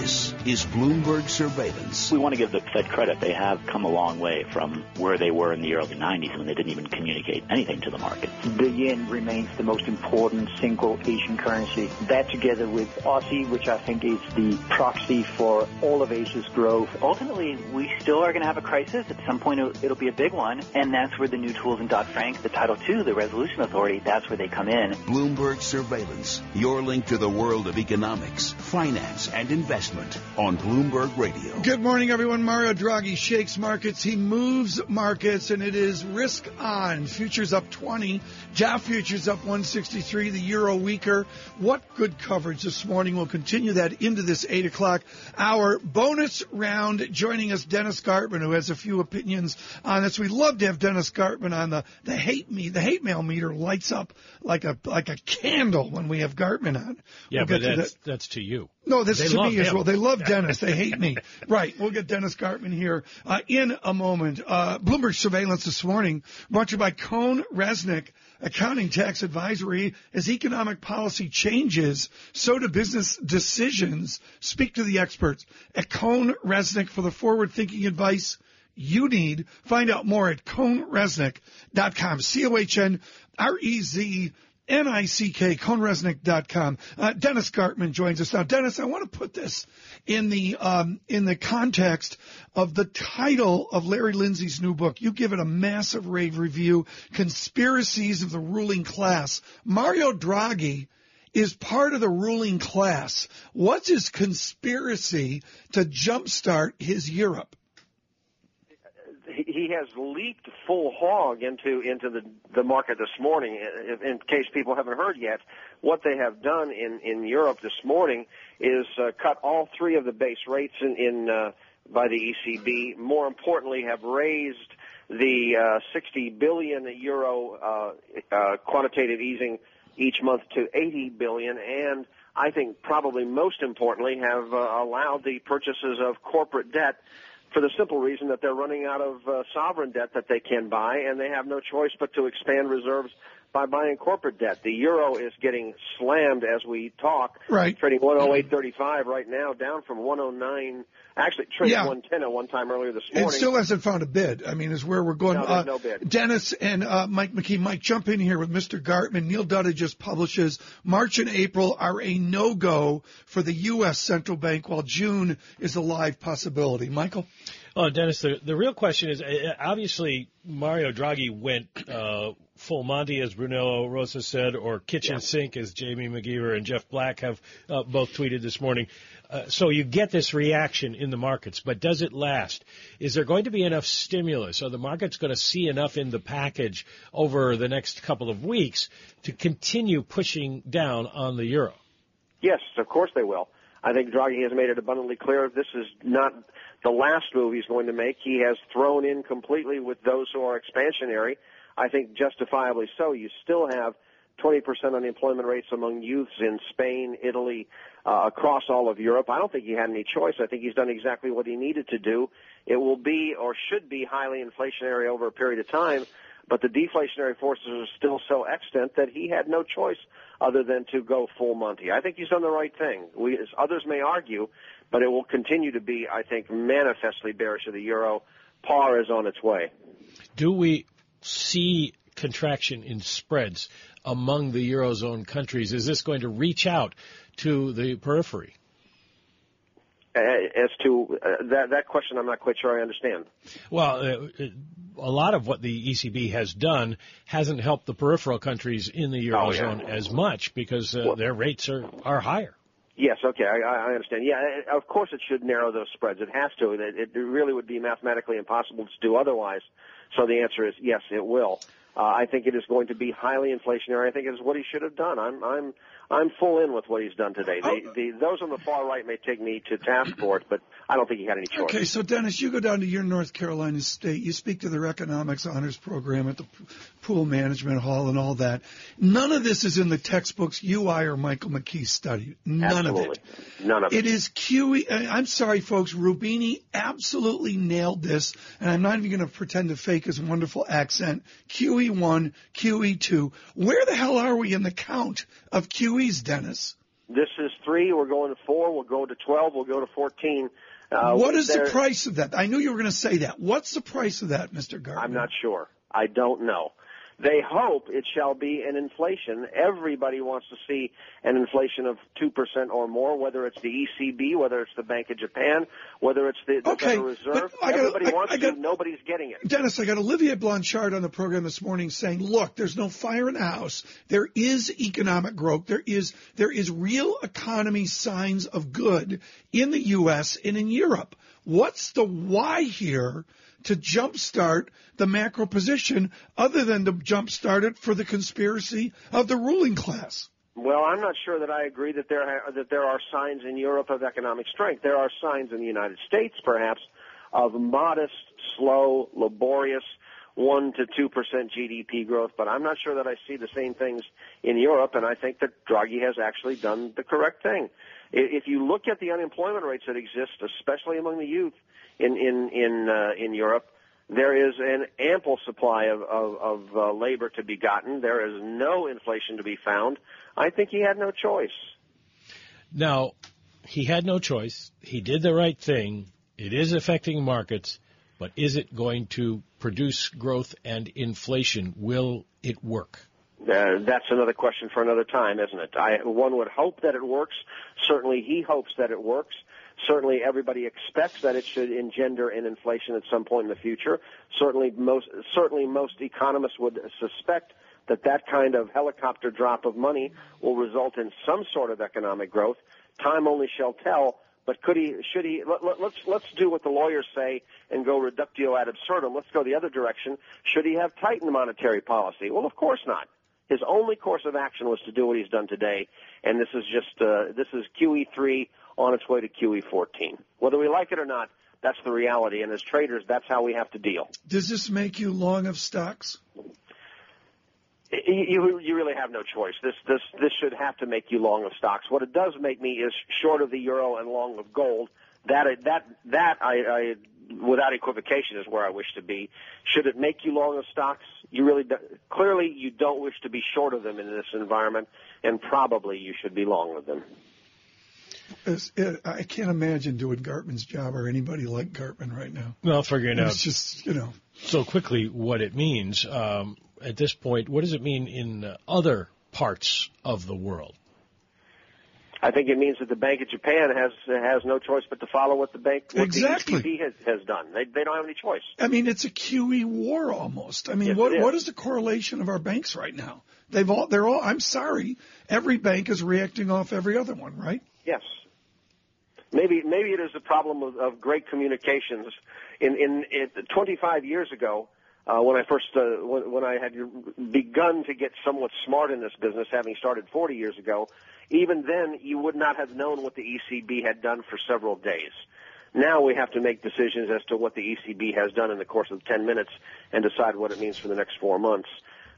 This is Bloomberg Surveillance. We want to give the Fed credit. They have come a long way from where they were in the early 90s when they didn't even communicate anything to the market. The yen remains the most important single Asian currency. That together with Aussie, which I think is the proxy for all of Asia's growth. Ultimately, we still are going to have a crisis. At some point, it'll, it'll be a big one. And that's where the new tools in Dodd-Frank, the Title II, the Resolution Authority, that's where they come in. Bloomberg Surveillance, your link to the world of economics, finance, and investment on Bloomberg Radio. Good morning, everyone. Mario Draghi shakes markets. He moves markets, and it is risk on. Futures up 20. Dow futures up 163. The euro weaker. What good coverage this morning. We'll continue that into this 8 o'clock hour. Bonus round. Joining us, Dennis Gartman, who has a few opinions on this. We love to have Dennis Gartman on the, the hate me. The hate mail meter lights up like a like a candle when we have Gartman on. Yeah, we'll but that's, that. that's to you. No, this they is to me him. as well. They love Dennis. They hate me. right. We'll get Dennis Gartman here uh, in a moment. Uh, Bloomberg surveillance this morning brought to you by Cohn Reznick. Accounting tax advisory as economic policy changes, so do business decisions. Speak to the experts at Cohn Reznick for the forward thinking advice you need. Find out more at cohnreznick.com. C-O-H-N R-E-Z N-I-C-K, cohnreznick.com. Uh, Dennis Gartman joins us now. Dennis, I want to put this in the, um, in the context of the title of Larry Lindsey's new book. You give it a massive rave review, Conspiracies of the Ruling Class. Mario Draghi is part of the ruling class. What's his conspiracy to jumpstart his Europe? He has leaped full hog into into the the market this morning. In case people haven't heard yet, what they have done in in Europe this morning is uh, cut all three of the base rates in, in uh, by the ECB. More importantly, have raised the uh, 60 billion euro uh, uh, quantitative easing each month to 80 billion, and I think probably most importantly have uh, allowed the purchases of corporate debt for the simple reason that they're running out of uh, sovereign debt that they can buy, and they have no choice but to expand reserves by buying corporate debt. The euro is getting slammed as we talk. Right. Trading 108.35 right now, down from 109. Actually, traded Yeah. 110 at one time earlier this morning. It still hasn't found a bid. I mean, is where we're going. No, there's no bid. Dennis and uh, Mike McKee. Mike, jump in here with Mr. Gartman. Neil Dutta just publishes March and April are a no-go for the U.S. central bank, while June is a live possibility. Michael? Oh, Dennis, the, the real question is uh, obviously Mario Draghi went uh, full Monty, as Brunello Rosa said, or kitchen sink, as Jamie McGeever and Jeff Black have uh, both tweeted this morning. Uh, so you get this reaction in the markets, but does it last? Is there going to be enough stimulus? Are the markets going to see enough in the package over the next couple of weeks to continue pushing down on the euro? Yes, of course they will. I think Draghi has made it abundantly clear this is not the last move he's going to make. He has thrown in completely with those who are expansionary. I think justifiably so. You still have 20% unemployment rates among youths in Spain, Italy, uh, across all of Europe. I don't think he had any choice. I think he's done exactly what he needed to do. It will be or should be highly inflationary over a period of time, but the deflationary forces are still so extant that he had no choice other than to go full Monty. I think he's done the right thing. We, others may argue, but it will continue to be, I think, manifestly bearish of the euro. Par is on its way. Do we see contraction in spreads among the Eurozone countries? Is this going to reach out to the periphery? Uh, As to uh, that that question, I'm not quite sure I understand. Well, uh, a lot of what the ECB has done hasn't helped the peripheral countries in the Oh, yeah. Eurozone as much because uh, Well- their rates are, are higher. Yes, okay, I, I understand. Yeah, uh, of course it should narrow those spreads. It has to. It, it really would be mathematically impossible to do otherwise. So the answer is yes, it will. Uh, I think it is going to be highly inflationary. I think it is what he should have done. I'm I'm I'm full in with what he's done today. The, oh. the, those on the far right may take me to task for it, but I don't think he had any choice. Okay, so Dennis, you go down to your North Carolina state. You speak to their economics honors program at the Poole Management Hall and all that. None of this is in the textbooks you, I, or Michael McKee studied. None Absolutely. of it. None of it. It is QE. I- uh, I'm sorry, folks. Roubini absolutely nailed this, and I'm not even going to pretend to fake his wonderful accent. QE1, QE2. Where the hell are we in the count of QEs, Dennis? This is three. We're going to four. We'll go to 12. We'll go to 14. Uh, what is the price of that? I knew you were going to say that. What's the price of that, Mr. Gartman? I'm not sure. I don't know. They hope it shall be an inflation. Everybody wants to see an inflation of 2% or more, whether it's the ECB, whether it's the Bank of Japan, whether it's the, the Okay, Federal Reserve. gotta- Everybody I- wants I got- to. Nobody's getting it. Dennis, I got Olivier Blanchard on the program this morning saying, look, there's no fire in the house. There is economic growth. There is, there is real economy signs of good in the U.S. and in Europe. What's the why here to jumpstart the macro position other than to jumpstart it for the conspiracy of the ruling class? Well, I'm not sure that I agree that there ha- that there are signs in Europe of economic strength. There are signs in the United States, perhaps, of modest, slow, laborious one to two percent GDP growth. But I'm not sure that I see the same things in Europe, and I think that Draghi has actually done the correct thing. If you look at the unemployment rates that exist, especially among the youth in in in uh, in Europe, there is an ample supply of, of, of uh, labor to be gotten. There is no inflation to be found. I think he had no choice. Now, he had no choice. He did the right thing. It is affecting markets, but is it going to produce growth and inflation? Will it work? Uh, that's another question for another time, isn't it? I, one would hope that it works. Certainly, he hopes that it works. Certainly, everybody expects that it should engender an inflation at some point in the future. Certainly, most certainly most economists would suspect that that kind of helicopter drop of money will result in some sort of economic growth. Time only shall tell. But could he? Should he? Let, let, let's let's do what the lawyers say and go reductio ad absurdum. Let's go the other direction. Should he have tightened monetary policy? Well, of course not. His only course of action was to do what he's done today, and this is just uh, this is QE3 on its way to QE14. Whether we like it or not, that's the reality. And as traders, that's how we have to deal. Does this make you long of stocks? You, you really have no choice. This this this should have to make you long of stocks. What it does make me is short of the euro and long of gold. That that that I, I without equivocation is where I wish to be. Should it make you long of stocks? You really do, clearly you don't wish to be short of them in this environment, and probably you should be long of them. It's- it- I can't imagine doing Gartman's job or anybody like Gartman right now. Well, figuring out It's just, you know, so quickly what it means um, at this point. What does it mean in uh, other parts of the world? I think it means that the Bank of Japan has has no choice but to follow what the bank what Exactly. the ECB has, has done. They they don't have any choice. I mean, it's a QE war almost. I mean, Yes, what it is. what is the correlation of our banks right now? They've all, they're all, I'm sorry, every bank is reacting off every other one, right? Yes. Maybe maybe it is a problem of, of great communications. In in it, 25 years ago, uh, when I first uh, when, when I had begun to get somewhat smart in this business, having started 40 years ago, even then you would not have known what the ECB had done for several days. Now we have to make decisions as to what the ECB has done in the course of 10 minutes and decide what it means for the next four months.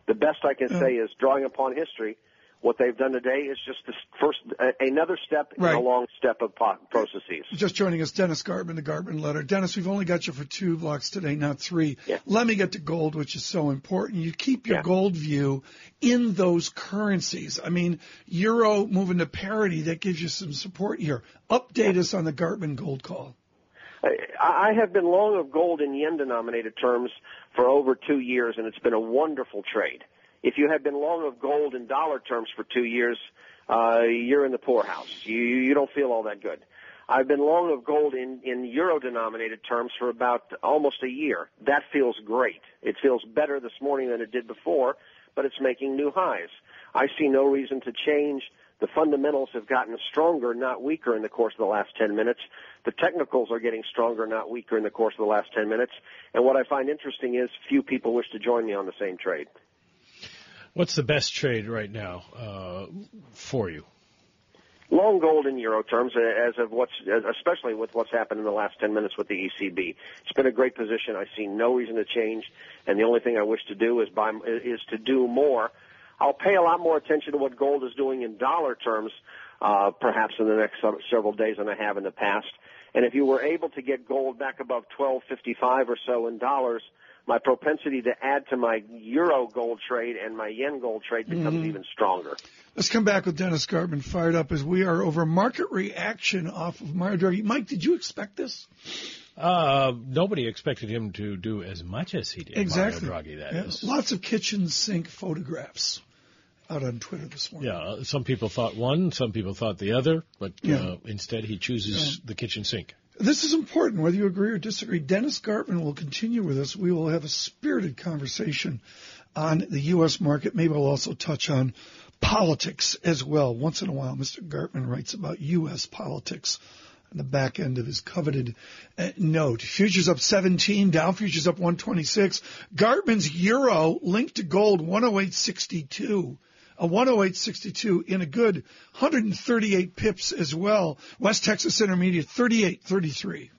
The best I can say is drawing upon history. What they've done today is just the first, uh, another step in a long step of processes. Just joining us, Dennis Gartman, the Gartman letter. Dennis, we've only got you for two blocks today, not three. Yeah. Let me get to gold, which is so important. You keep your Yeah. gold view in those currencies. I mean, euro moving to parity, that gives you some support here. Update us on the Gartman gold call. I I have been long of gold in yen denominated terms for over two years, and it's been a wonderful trade. If you have been long of gold in dollar terms for two years, uh, you're in the poorhouse. You, you don't feel all that good. I've been long of gold in, in euro denominated terms for about almost a year. That feels great. It feels better this morning than it did before, but it's making new highs. I see no reason to change. The fundamentals have gotten stronger, not weaker in the course of the last 10 minutes. The technicals are getting stronger, not weaker in the course of the last 10 minutes. And what I find interesting is few people wish to join me on the same trade. What's the best trade right now uh, for you? long gold in euro terms uh, as of what's especially with what's happened in the last 10 minutes with the ECB. It's been a great position. I see no reason to change and the only thing I wish to do is buy is to do more. I'll pay a lot more attention to what gold is doing in dollar terms uh perhaps in the next several days than I have in the past. And if you were able to get gold back above 1255 or so in dollars, my propensity to add to my euro gold trade and my yen gold trade becomes even stronger. Let's come back with Dennis Gartman fired up as we are over market reaction off of Mario Draghi. Mike, did you expect this? Uh, nobody expected him to do as much as he did. Exactly. Mario Draghi, that yeah. is. Lots of kitchen sink photographs out on Twitter this morning. Yeah, some people thought one, some people thought the other, but Yeah. uh, instead he chooses the kitchen sink. This is important, whether you agree or disagree. Dennis Gartman will continue with us. We will have a spirited conversation on the U.S. market. Maybe we'll also touch on politics as well. Once in a while, Mr. Gartman writes about U.S. politics on the back end of his coveted uh, note. Futures up 17, Dow futures up 126. Gartman's euro linked to gold 108.62. A 108.62 in a good 138 pips as well. West Texas Intermediate 38.33.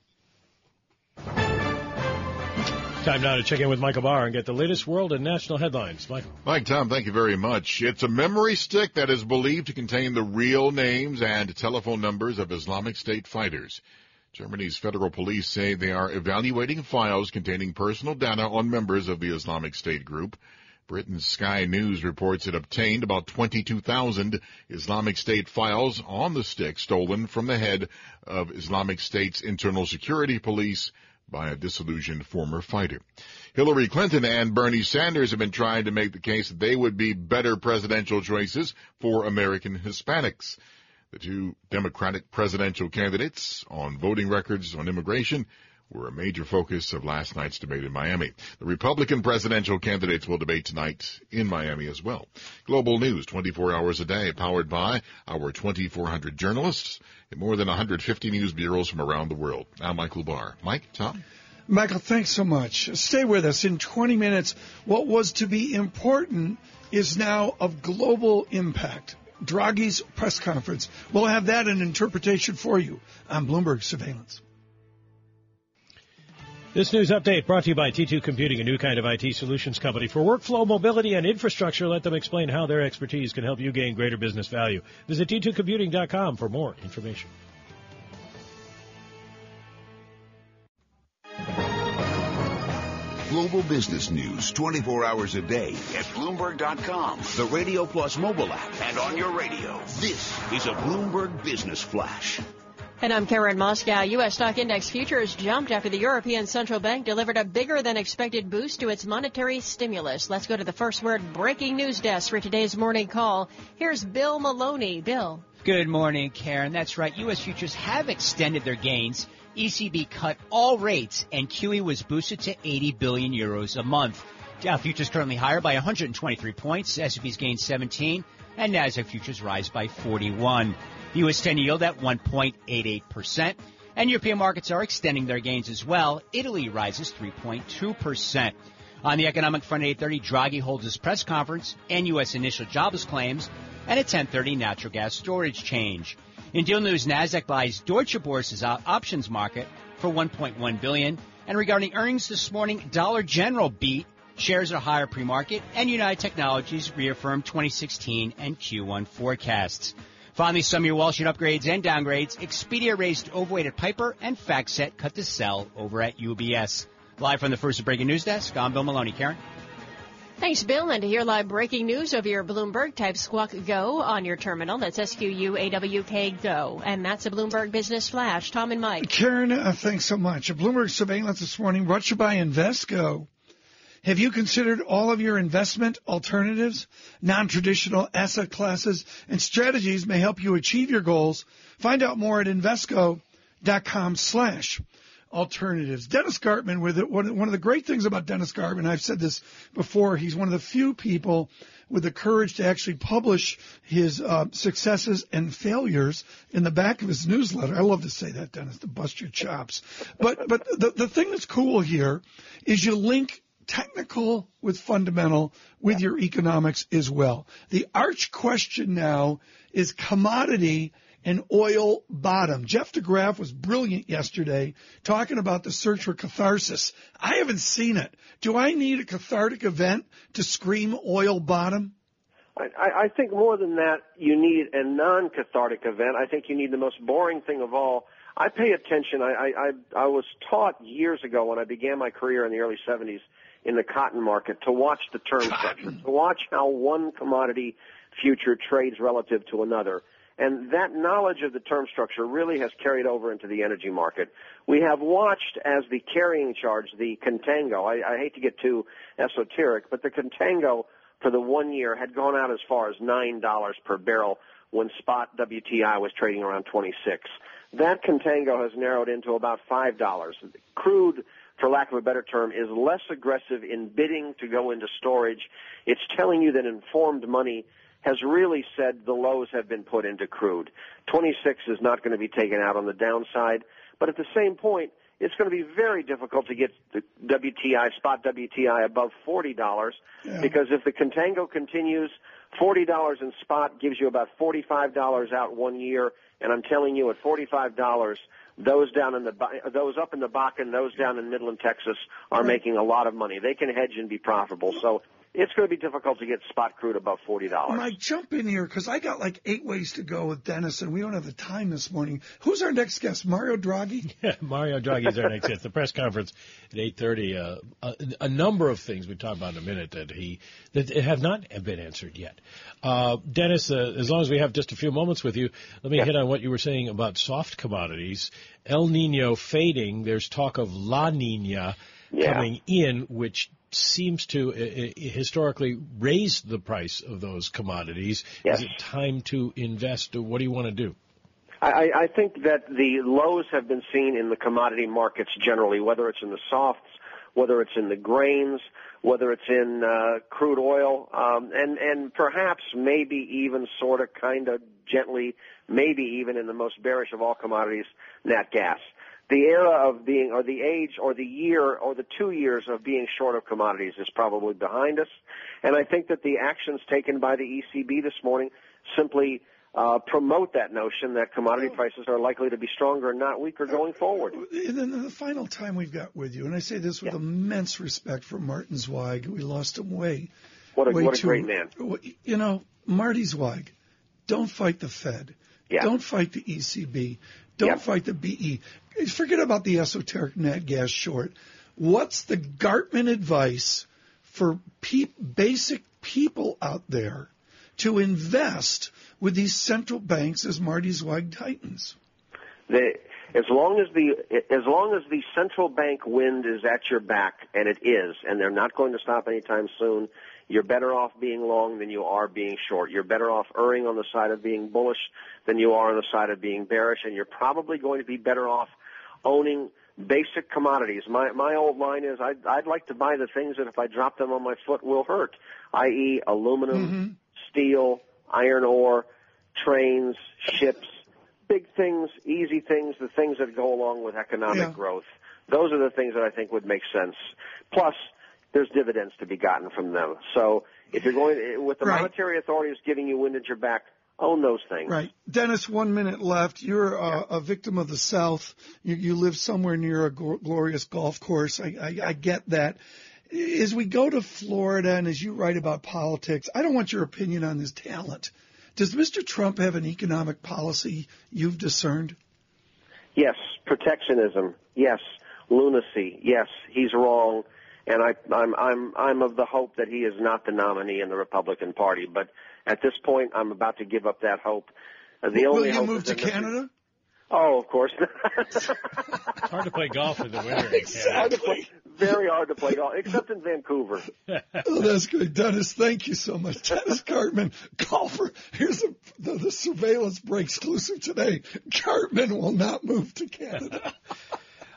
Time now to check in with Michael Barr and get the latest world and national headlines. Michael. Mike, Tom, thank you very much. It's a memory stick that is believed to contain the real names and telephone numbers of Islamic State fighters. Germany's federal police say they are evaluating files containing personal data on members of the Islamic State group. Britain's Sky News reports it obtained about 22,000 Islamic State files on the stick stolen from the head of Islamic State's internal security police by a disillusioned former fighter. Hillary Clinton and Bernie Sanders have been trying to make the case that they would be better presidential choices for American Hispanics. The two Democratic presidential candidates on voting records on immigration were a major focus of last night's debate in Miami. The Republican presidential candidates will debate tonight in Miami as well. Global news 24 hours a day powered by our 2,400 journalists in more than 150 news bureaus from around the world. I'm Michael Barr. Mike, Tom? Michael, thanks so much. Stay with us. In 20 minutes, what was to be important is now of global impact. Draghi's press conference. We'll have that an interpretation for you on Bloomberg Surveillance. This news update brought to you by T2 Computing, a new kind of IT solutions company for workflow, mobility, and infrastructure. Let them explain how their expertise can help you gain greater business value. Visit T2Computing.com for more information. Global business news 24 hours a day at Bloomberg.com, the Radio Plus mobile app, and on your radio. This is a Bloomberg Business Flash. And I'm Karen Moskow. U.S. stock index futures jumped after the European Central Bank delivered a bigger than expected boost to its monetary stimulus. Let's go to the first word breaking news desk for today's morning call. Here's Bill Maloney. Bill. Good morning, Karen. That's right. U.S. futures have extended their gains. ECB cut all rates and QE was boosted to 80 billion euros a month. Dow futures currently higher by 123 points. S&P's gained 17 and Nasdaq futures rise by 41. The U.S. 10 yield at 1.88%. And European markets are extending their gains as well. Italy rises 3.2%. On the economic front at 8.30, Draghi holds his press conference and U.S. initial jobless claims. And at 10.30, natural gas storage change. In deal news, Nasdaq buys Deutsche Börse's options market for 1.1 billion. And regarding earnings this morning, Dollar General beat. Shares are higher pre-market, and United Technologies reaffirmed 2016 and Q1 forecasts. Finally, some of your Wall Street upgrades and downgrades. Expedia raised overweight at Piper, and FactSet cut to sell over at UBS. Live from the first breaking news desk, I'm Bill Maloney. Karen. Thanks, Bill. And to hear live breaking news over your Bloomberg, type Squawk Go on your terminal. That's S-Q-U-A-W-K Go. And that's a Bloomberg Business Flash. Tom and Mike. Karen, uh, thanks so much. A Bloomberg surveillance this morning brought to you by Invesco. Have you considered all of your investment alternatives? Non-traditional asset classes and strategies may help you achieve your goals. Find out more at Invesco.com slash alternatives. Dennis Gartman, with it, one of the great things about Dennis Gartman, I've said this before, he's one of the few people with the courage to actually publish his uh, successes and failures in the back of his newsletter. I love to say that, Dennis, to bust your chops. But but the the thing that's cool here is you link technical with fundamental with your economics as well. The arch question now is commodity and oil bottom. Jeff deGraaf was brilliant yesterday talking about the search for catharsis. I haven't seen it. Do I need a cathartic event to scream oil bottom? I, I think more than that, you need a non-cathartic event. I think you need the most boring thing of all. I pay attention. I, I, I was taught years ago when I began my career in the early 70s in the cotton market to watch the term structure, to watch how one commodity future trades relative to another. And that knowledge of the term structure really has carried over into the energy market. We have watched as the carrying charge, the contango, I, I hate to get too esoteric, but the contango for the one year had gone out as far as $9 per barrel when spot WTI was trading around 26. That contango has narrowed into about $5. Crude, for lack of a better term, is less aggressive in bidding to go into storage. It's telling you that informed money has really said the lows have been put into crude. 26 is not going to be taken out on the downside, but at the same point, it's going to be very difficult to get the WTI, spot WTI above $40 yeah. because if the contango continues, $40 in spot gives you about $45 out one year, and I'm telling you at $45, those down in the those up in the Bakken, those down in Midland, Texas, are making a lot of money. They can hedge and be profitable. So it's going to be difficult to get spot crude above forty dollars. Mike, jump in here because I got like eight ways to go with Dennis, and we don't have the time this morning. Who's our next guest? Mario Draghi. Yeah, Mario Draghi is our next guest. The press conference at eight thirty. Uh, a, a, number of things we talk about in a minute that he that have not been answered yet. Uh, Dennis, uh, as long as we have just a few moments with you, let me yeah. hit on what you were saying about soft commodities. El Nino fading. There's talk of La Nina yeah. coming in, which seems to uh, uh, historically raise the price of those commodities. Yes. Is it time to invest? What do you want to do? I, I think that the lows have been seen in the commodity markets generally, whether it's in the softs, whether it's in the grains, whether it's in uh, crude oil, um, and and perhaps maybe even sort of kind of gently, maybe even in the most bearish of all commodities, nat gas the era of being, or the age, or the year, or the two years of being short of commodities is probably behind us. And I think that the actions taken by the ECB this morning simply uh, promote that notion that commodity prices are likely to be stronger and not weaker going forward. And then the final time we've got with you, and I say this with yeah. immense respect for Martin Zweig, we lost him way. What a, way what a too, great man. You know, Marty Zweig, don't fight the Fed. Yeah. Don't fight the ECB. Don't yeah. fight the BE. Forget about the esoteric net gas short. What's the Gartman advice for pe- basic people out there to invest with these central banks as Marty's Zweig tightens? They, as long as the as long as the central bank wind is at your back, and it is, and they're not going to stop anytime soon, you're better off being long than you are being short. You're better off erring on the side of being bullish than you are on the side of being bearish, and you're probably going to be better off owning basic commodities. My my old line is I'd I'd like to buy the things that if I drop them on my foot will hurt, i.e. aluminum, mm-hmm. steel, iron ore, trains, ships, big things, easy things, the things that go along with economic yeah. growth. Those are the things that I think would make sense. Plus, there's dividends to be gotten from them. So if you're going eh, with the right. monetary authorities giving you wind at your back, own those things. Right. Dennis, one minute left. You're a, yeah. a victim of the South. You, you live somewhere near a glorious golf course. I, I, I get that. As we go to Florida and as you write about politics, I don't want your opinion on his talent. Does Mr. Trump have an economic policy you've discerned? Yes. Protectionism. Yes. Lunacy. Yes. He's wrong and I, I'm I'm I'm of the hope that he is not the nominee in the Republican Party. But at this point, I'm about to give up that hope. Uh, the Will only you hope move to Canada? Oh, of course. it's hard to play golf in the winter. Exactly. Very hard to play golf, except in Vancouver. oh, that's good, Dennis. Thank you so much, Dennis Gartman, golfer. Here's a, the, the surveillance break exclusive today. Gartman will not move to Canada.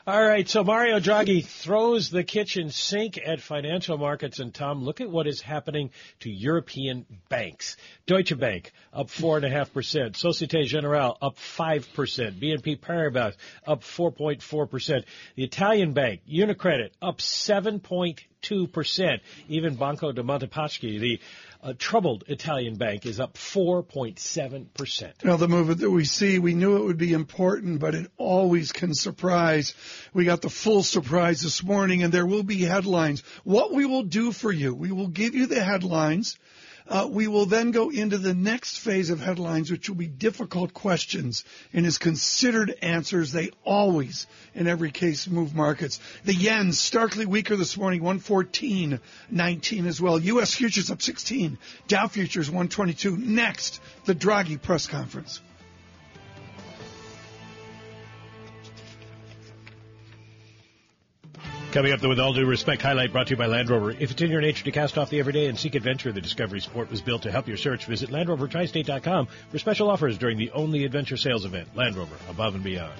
All right, so Mario Draghi throws the kitchen sink at financial markets, and Tom, look at what is happening to European banks. Deutsche Bank up four and a half percent, Societe Generale up five percent, BNP Paribas up four point four percent, the Italian bank Unicredit up seven two percent, even Banco de Montepaschi, the a troubled Italian bank is up 4.7%. Now, the movement that we see, we knew it would be important, but it always can surprise. We got the full surprise this morning, and there will be headlines. What we will do for you, we will give you the headlines. Uh, we will then go into the next phase of headlines, which will be difficult questions and his considered answers. They always, in every case, move markets. The yen starkly weaker this morning, 114.19 as well. U.S. futures up 16. Dow futures 122. Next, the Draghi press conference. Coming up, though, with all due respect, highlight brought to you by Land Rover. If it's in your nature to cast off the everyday and seek adventure, the Discovery Sport was built to help your search. Visit LandRoverTristate.com for special offers during the only adventure sales event. Land Rover, above and beyond.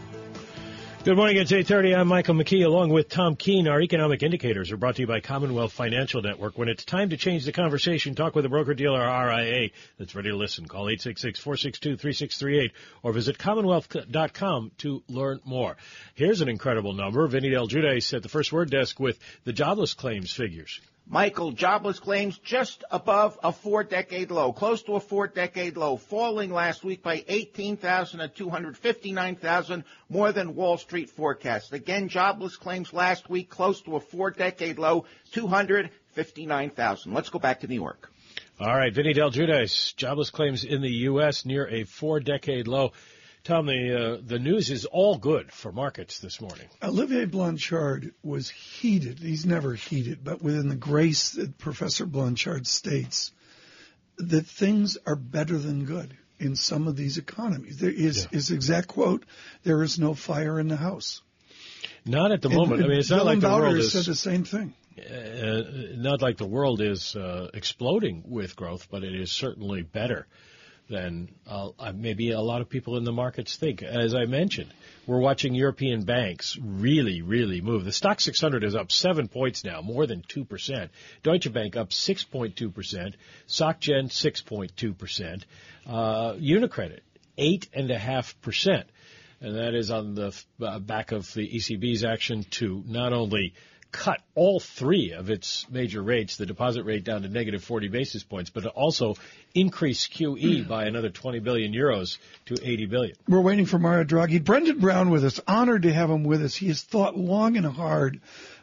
Good morning. It's 8.30. I'm Michael McKee along with Tom Keene. Our economic indicators are brought to you by Commonwealth Financial Network. When it's time to change the conversation, talk with a broker-dealer or RIA that's ready to listen. Call 866-462-3638 or visit commonwealth.com to learn more. Here's an incredible number. Vinny Del Giudice at the First Word Desk with the jobless claims figures. Michael, jobless claims just above a four-decade low, close to a four-decade low, falling last week by 18,000 to 259,000, more than Wall Street forecast. Again, jobless claims last week close to a four-decade low, 259,000. Let's go back to New York. All right, Vinny Del Giudice, jobless claims in the U.S. near a four-decade low. Tom, the uh, the news is all good for markets this morning. Olivier Blanchard was heated. He's never heated, but within the grace that Professor Blanchard states, that things are better than good in some of these economies. There is yeah. his exact quote: "There is no fire in the house." Not at the moment. And, I mean, it's not like the Bowder world is said the same thing. Uh, not like the world is uh, exploding with growth, but it is certainly better than uh, maybe a lot of people in the markets think. As I mentioned, we're watching European banks really, really move. The Stoxx 600 is up seven points now, more than 2%. Deutsche Bank up 6.2%. SocGen 6.2%. Uh, Unicredit 8.5%. And that is on the uh, back of the ECB's action to not only cut all three of its major rates, the deposit rate down to negative 40 basis points, but also increase QE by another 20 billion euros to 80 billion. We're waiting for Mario Draghi. Brendan Brown with us. Honored to have him with us. He has thought long and hard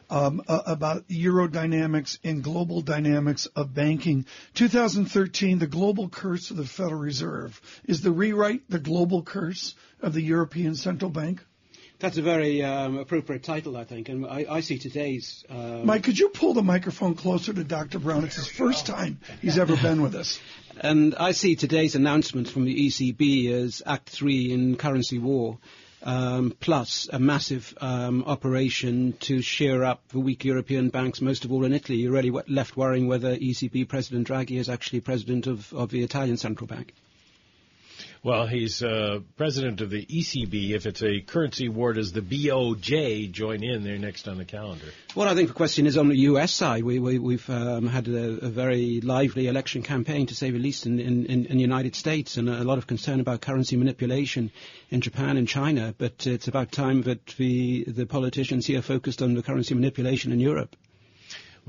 um, uh, about euro dynamics and global dynamics of banking. 2013, the global curse of the Federal Reserve. Is the rewrite the global curse of the European Central Bank? That's a very um, appropriate title, I think, and I, I see today's. Um, Mike, could you pull the microphone closer to Dr. Brown? It's his first time he's ever been with us. And I see today's announcement from the ECB as Act Three in currency war, um, plus a massive um, operation to shear up the weak European banks, most of all in Italy. You're really left worrying whether ECB President Draghi is actually president of, of the Italian central bank. Well, he's uh, president of the ECB. If it's a currency war, does the BOJ join in? They're next on the calendar. Well, I think the question is on the U.S. side. We, we, have um, had a, a, very lively election campaign, to say the least, in, in, in, the United States, and a lot of concern about currency manipulation in Japan and China. But it's about time that the, the politicians here focused on the currency manipulation in Europe.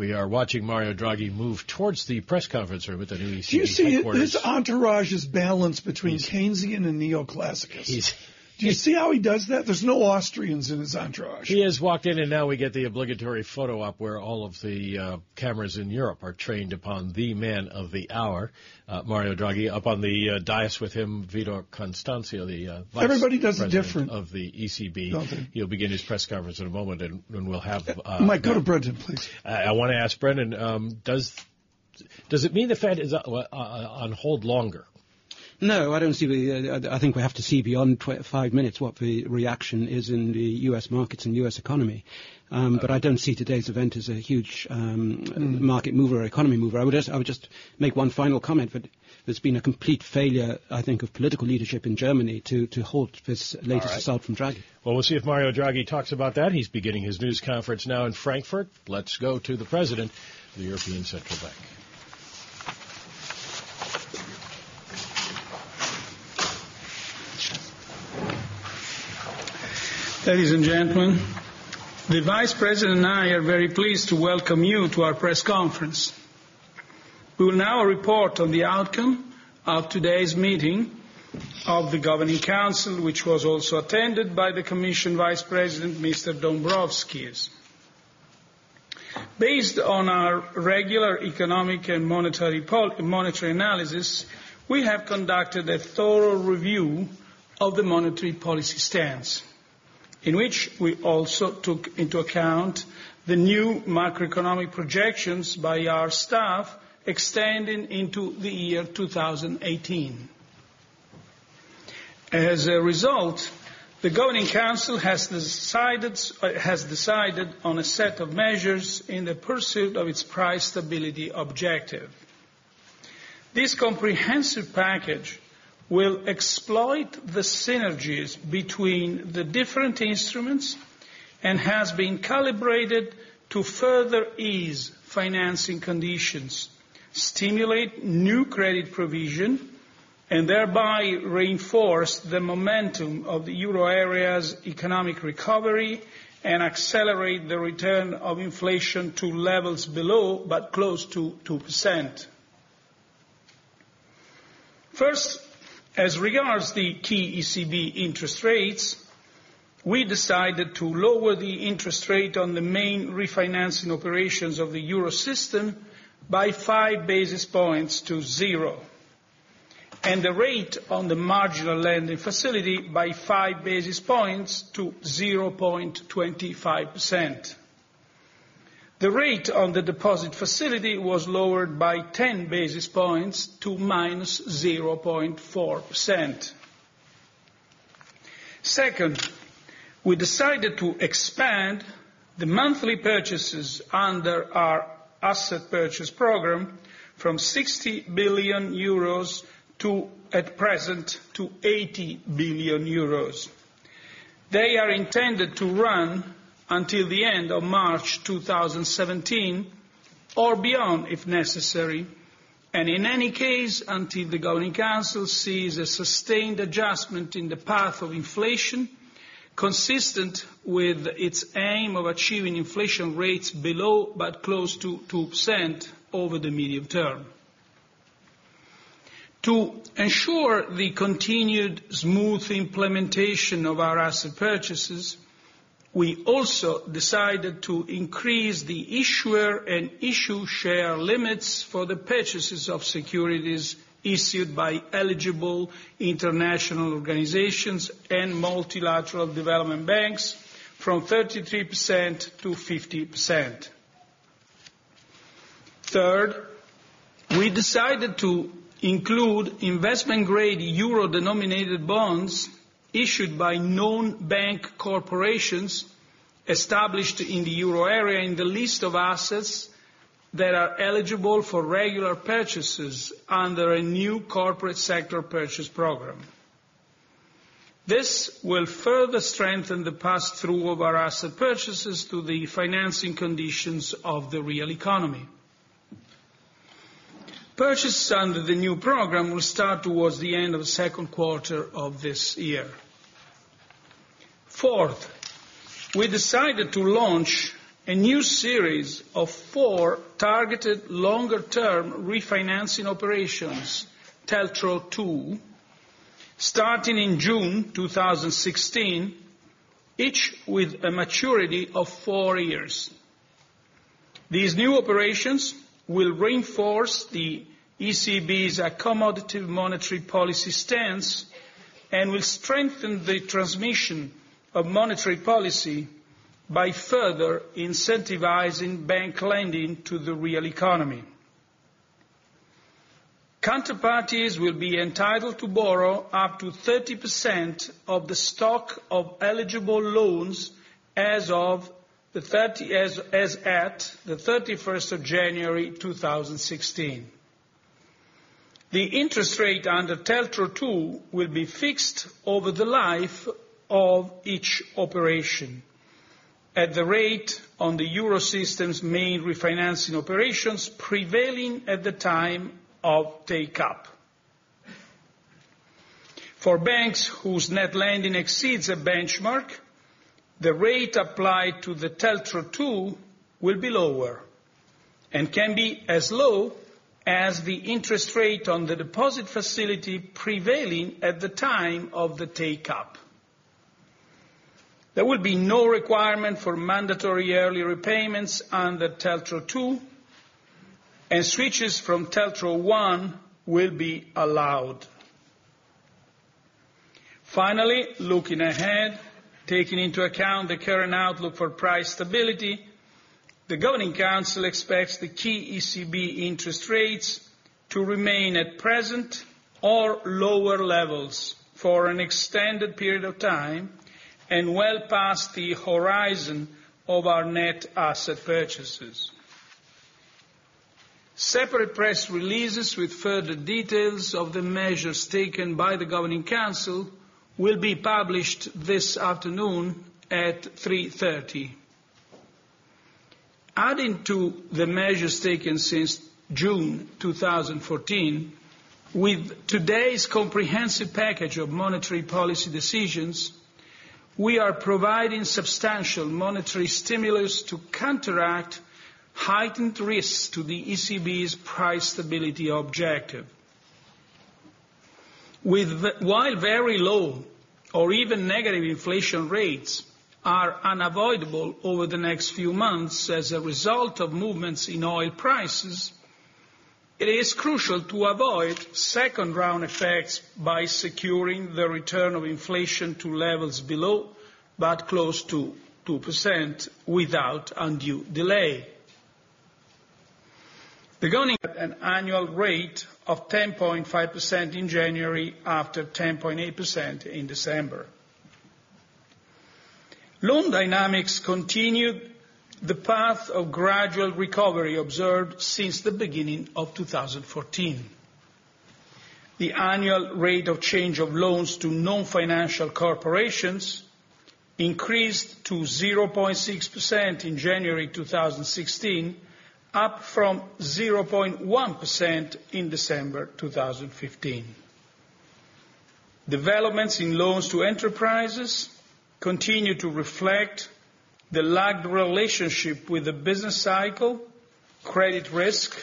We are watching Mario Draghi move towards the press conference room at the new ECB Do you see his entourage's balance between he's, Keynesian and neoclassicist? Do you see how he does that? There's no Austrians in his entourage. He has walked in, and now we get the obligatory photo op where all of the uh, cameras in Europe are trained upon the man of the hour, uh, Mario Draghi. Up on the uh, dais with him, Vitor Constancio, the uh, vice everybody does it different of the ECB. He'll begin his press conference in a moment, and, and we'll have. Uh, Mike, go to Brendan, please. I, I want to ask Brendan: um, Does does it mean the Fed is uh, on hold longer? No, I don't see the. Uh, I think we have to see beyond tw- five minutes what the reaction is in the U.S. markets and U.S. economy. Um, but I don't see today's event as a huge um, mm. market mover or economy mover. I would, just, I would just make one final comment that there's been a complete failure, I think, of political leadership in Germany to, to halt this latest right. assault from Draghi. Well, we'll see if Mario Draghi talks about that. He's beginning his news conference now in Frankfurt. Let's go to the president of the European Central Bank. Ladies and gentlemen, the Vice President and I are very pleased to welcome you to our press conference. We will now report on the outcome of today's meeting of the Governing Council, which was also attended by the Commission Vice President, Mr. Dombrovskis. Based on our regular economic and monetary, monetary analysis, we have conducted a thorough review of the monetary policy stance in which we also took into account the new macroeconomic projections by our staff extending into the year 2018. As a result, the Governing Council has decided, on a set of measures in the pursuit of its price stability objective. This comprehensive package will exploit the synergies between the different instruments and has been calibrated to further ease financing conditions, stimulate new credit provision, and thereby reinforce the momentum of the euro area's economic recovery and accelerate the return of inflation to levels below but close to 2%. First, as regards the key ECB interest rates, we decided to lower the interest rate on the main refinancing operations of the euro system by five basis points to zero, and the rate on the marginal lending facility by five basis points to 0.25%. The rate on the deposit facility was lowered by 10 basis points to minus 0.4%. Second, we decided to expand the monthly purchases under our asset purchase program from 60 billion euros to, at present, to 80 billion euros. They are intended to run until the end of March 2017 or beyond if necessary, and in any case until the Governing Council sees a sustained adjustment in the path of inflation consistent with its aim of achieving inflation rates below but close to 2% over the medium term. To ensure the continued smooth implementation of our asset purchases, we also decided to increase the issuer and issue share limits for the purchases of securities issued by eligible international organizations and multilateral development banks from 33% to 50%. Third, we decided to include investment-grade euro-denominated bonds issued by non-bank corporations established in the euro area in the list of assets that are eligible for regular purchases under a new corporate sector purchase program. This will further strengthen the pass-through of our asset purchases to the financing conditions of the real economy. Purchases under the new program will start towards the end of the second quarter of this year. Fourth, we decided to launch a new series of four targeted longer-term refinancing operations, TLTRO II, starting in June 2016, each with a maturity of four years. These new operations will reinforce the ECB's accommodative monetary policy stance and will strengthen the transmission of monetary policy by further incentivizing bank lending to the real economy. Counterparties will be entitled to borrow up to 30% of the stock of eligible loans as of the 30, as, as at the 31st of January 2016. The interest rate under TLTRO II will be fixed over the life of each operation at the rate on the Eurosystem's main refinancing operations prevailing at the time of take-up. For banks whose net lending exceeds a benchmark, the rate applied to the TLTRO II will be lower and can be as low as the interest rate on the deposit facility prevailing at the time of the take-up. There will be no requirement for mandatory early repayments under TLTRO II, and switches from TLTRO I will be allowed. Finally, looking ahead, taking into account the current outlook for price stability, the Governing Council expects the key ECB interest rates to remain at present or lower levels for an extended period of time and well past the horizon of our net asset purchases. Separate press releases with further details of the measures taken by the Governing Council will be published this afternoon at 3.30. Adding to the measures taken since June 2014, with today's comprehensive package of monetary policy decisions, we are providing substantial monetary stimulus to counteract heightened risks to the ECB's price stability objective. With, while very low or even negative inflation rates are unavoidable over the next few months as a result of movements in oil prices, it is crucial to avoid second round effects by securing the return of inflation to levels below but close to 2% without undue delay. The governing at an annual rate of 10.5% in January after 10.8% in December. Loan dynamics continued the path of gradual recovery observed since the beginning of 2014. The annual rate of change of loans to non-financial corporations increased to 0.6% in January 2016, up from 0.1% in December 2015. Developments in loans to enterprises continue to reflect the lagged relationship with the business cycle, credit risk,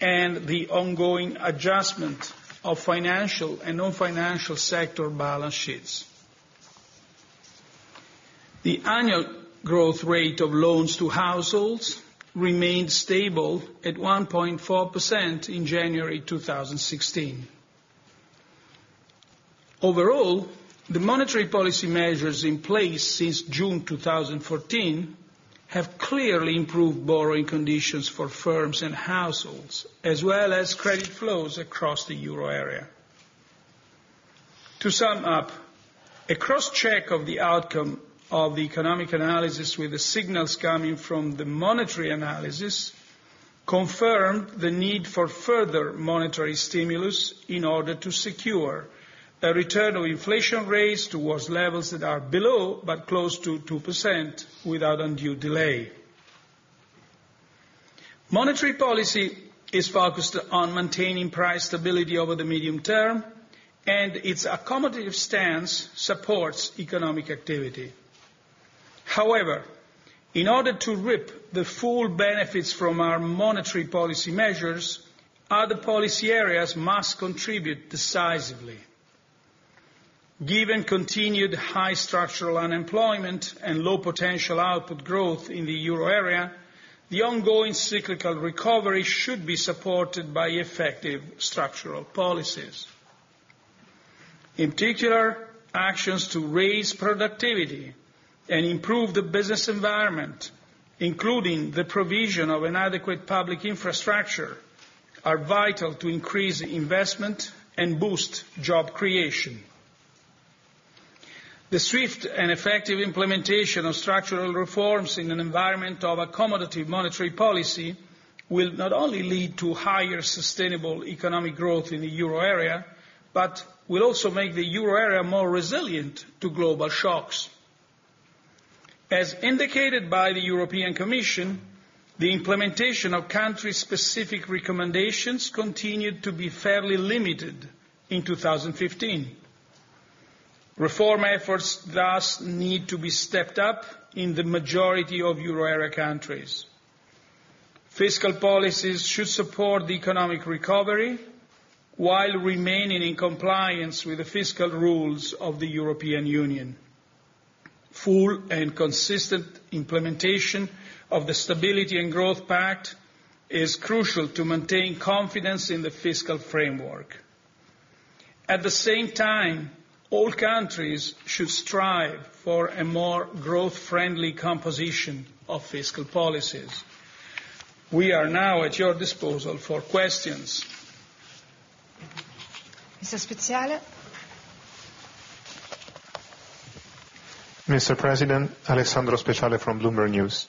and the ongoing adjustment of financial and non-financial sector balance sheets. The annual growth rate of loans to households remained stable at 1.4% in January 2016. Overall, the monetary policy measures in place since June 2014 have clearly improved borrowing conditions for firms and households, as well as credit flows across the euro area. To sum up, a cross-check of the outcome of the economic analysis with the signals coming from the monetary analysis confirmed the need for further monetary stimulus in order to secure a return of inflation rates towards levels that are below but close to 2% without undue delay. Monetary policy is focused on maintaining price stability over the medium term, and its accommodative stance supports economic activity. However, in order to reap the full benefits from our monetary policy measures, other policy areas must contribute decisively. Given continued high structural unemployment and low potential output growth in the euro area, the ongoing cyclical recovery should be supported by effective structural policies. In particular, actions to raise productivity and improve the business environment, including the provision of an adequate public infrastructure, are vital to increase investment and boost job creation. The swift and effective implementation of structural reforms in an environment of accommodative monetary policy will not only lead to higher sustainable economic growth in the euro area, but will also make the euro area more resilient to global shocks. As indicated by the European Commission, the implementation of country-specific recommendations continued to be fairly limited in 2015 Reform efforts thus need to be stepped up in the majority of euro area countries. Fiscal policies should support the economic recovery while remaining in compliance with the fiscal rules of the European Union. Full and consistent implementation of the Stability and Growth Pact is crucial to maintain confidence in the fiscal framework. At the same time, all countries should strive for a more growth-friendly composition of fiscal policies. We are now at your disposal for questions. Mr. Speciale. Mr. President, Alessandro Speciale from Bloomberg News.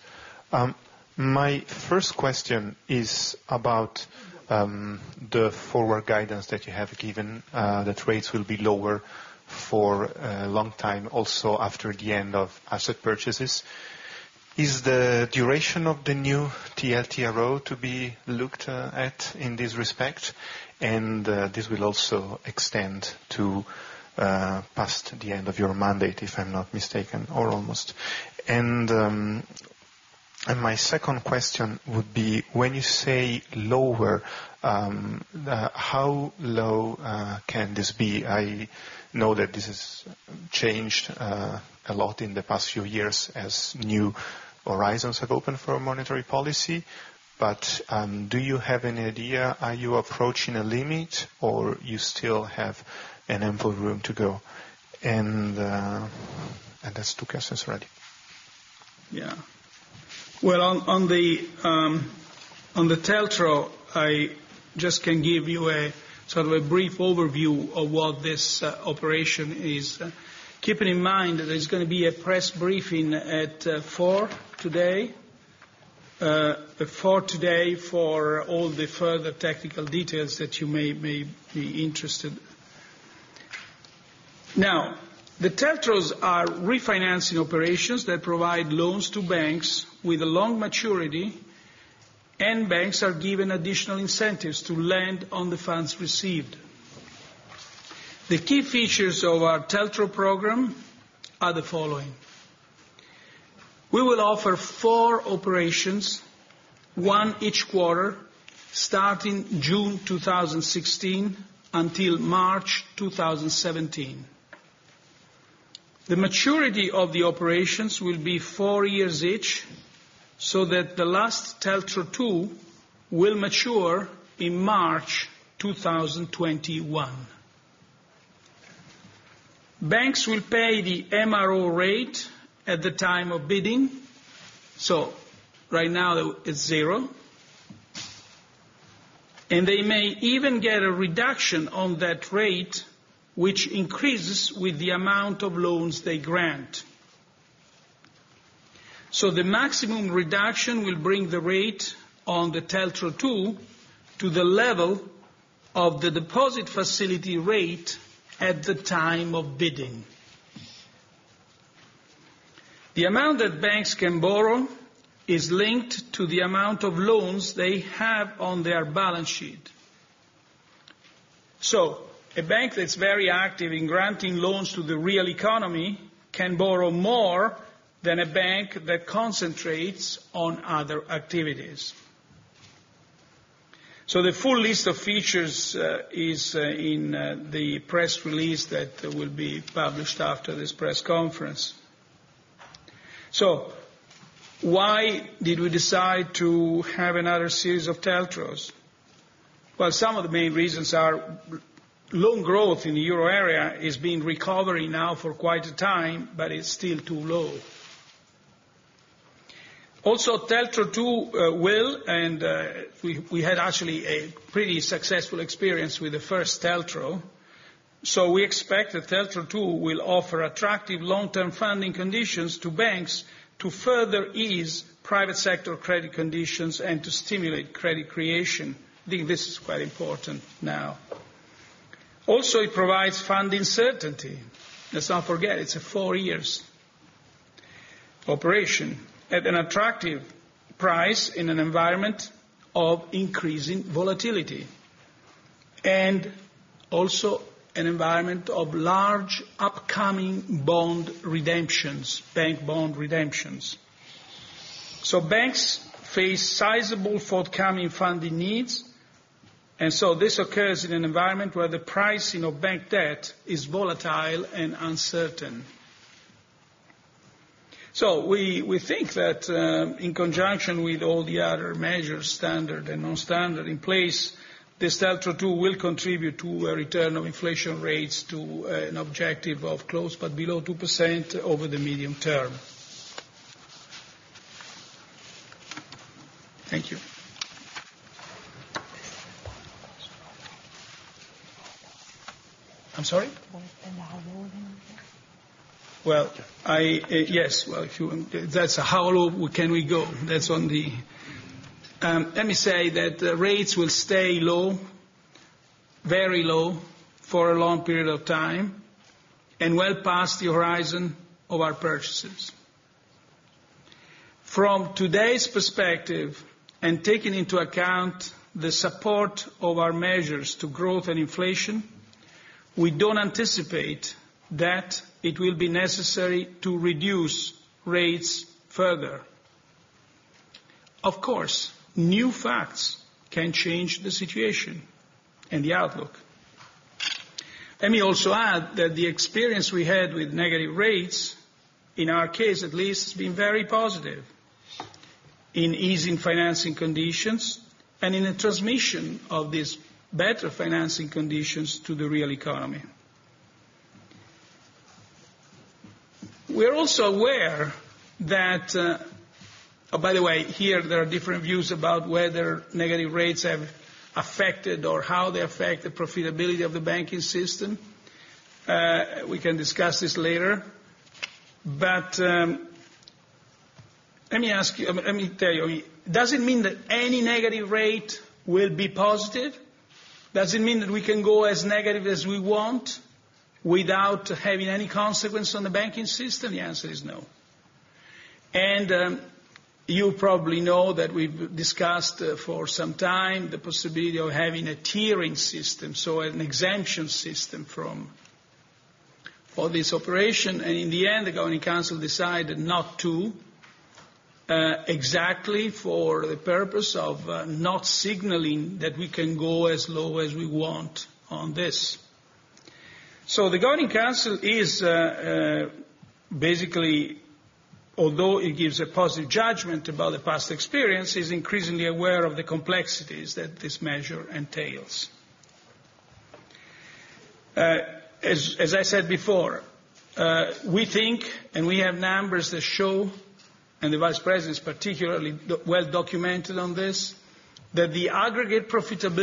Um, my first question is about um, the forward guidance that you have given uh, that rates will be lower for a long time, also after the end of asset purchases. Is the duration of the new TLTRO to be looked uh, at in this respect? And uh, this will also extend to past the end of your mandate, if I'm not mistaken, or almost. And um, my second question would be, when you say lower, um, uh, how low uh, can this be? I know that this has changed uh, a lot in the past few years as new horizons have opened for monetary policy. But um, do you have any idea? Are you approaching a limit, or you still have an ample room to go? And uh, and that's two questions already. Yeah. Well, on, on the um, on the TLTRO, I just can give you a sort of a brief overview of what this uh, operation is. Uh, keeping in mind that there's going to be a press briefing at uh, four today. Uh, for today, for all the further technical details that you may, may be interested. Now, the TLTROs are refinancing operations that provide loans to banks with a long maturity, and banks are given additional incentives to lend on the funds received. The key features of our TLTRO program are the following. We will offer four operations, one each quarter, starting June 2016 until March 2017. The maturity of the operations will be four years each, so that the last TLTRO II will mature in March 2021. Banks will pay the MRO rate at the time of bidding. So right now it's zero. And they may even get a reduction on that rate which increases with the amount of loans they grant. So the maximum reduction will bring the rate on the TLTRO II to the level of the deposit facility rate at the time of bidding. The amount that banks can borrow is linked to the amount of loans they have on their balance sheet. A bank that's very active in granting loans to the real economy can borrow more than a bank that concentrates on other activities. So the full list of features uh, is uh, in uh, the press release that will be published after this press conference. So why did we decide to have another series of TLTROs? Well, some of the main reasons are loan growth in the euro area has been recovering now for quite a time, but it's still too low. Also, TLTRO II uh, will, and uh, we, had actually a pretty successful experience with the first TLTRO, so we expect that TLTRO II will offer attractive long-term funding conditions to banks to further ease private sector credit conditions and to stimulate credit creation. I think this is quite important now. Also, it provides funding certainty. Let's not forget, it's a four years operation at an attractive price in an environment of increasing volatility. And also an environment of large upcoming bond redemptions, bank bond redemptions. So banks face sizable forthcoming funding needs, and so this occurs in an environment where the pricing of bank debt is volatile and uncertain. So we, we think that uh, in conjunction with all the other measures, standard and non-standard in place, this TLTRO II will contribute to a return of inflation rates to uh, an objective of close but below 2% over the medium term. Sorry? Well, I, uh, yes, well, if you, that's how low can we go? That's on the, um, let me say that the rates will stay low, very low, for a long period of time, and well past the horizon of our purchases. From today's perspective, and taking into account the support of our measures to growth and inflation, we don't anticipate that it will be necessary to reduce rates further. Of course, new facts can change the situation and the outlook. Let me also add that the experience we had with negative rates, in our case at least, has been very positive in easing financing conditions and in the transmission of these better financing conditions to the real economy. We're also aware that, uh, oh, by the way, here there are different views about whether negative rates have affected or how they affect the profitability of the banking system. Uh, we can discuss this later. But um, let me ask you, let me tell you, does it mean that any negative rate will be positive? Does it mean that we can go as negative as we want without having any consequence on the banking system? The answer is no. And um, you probably know that we've discussed uh, for some time the possibility of having a tiering system, so an exemption system from for this operation. And in the end, the Governing Council decided not to, exactly for the purpose of uh, not signaling that we can go as low as we want on this. So the Governing Council is uh, uh, basically, although it gives a positive judgment about the past experience, is increasingly aware of the complexities that this measure entails. Uh, as, I said before, uh, we think, and we have numbers that show and the Vice President is particularly well documented on this, that the aggregate profitability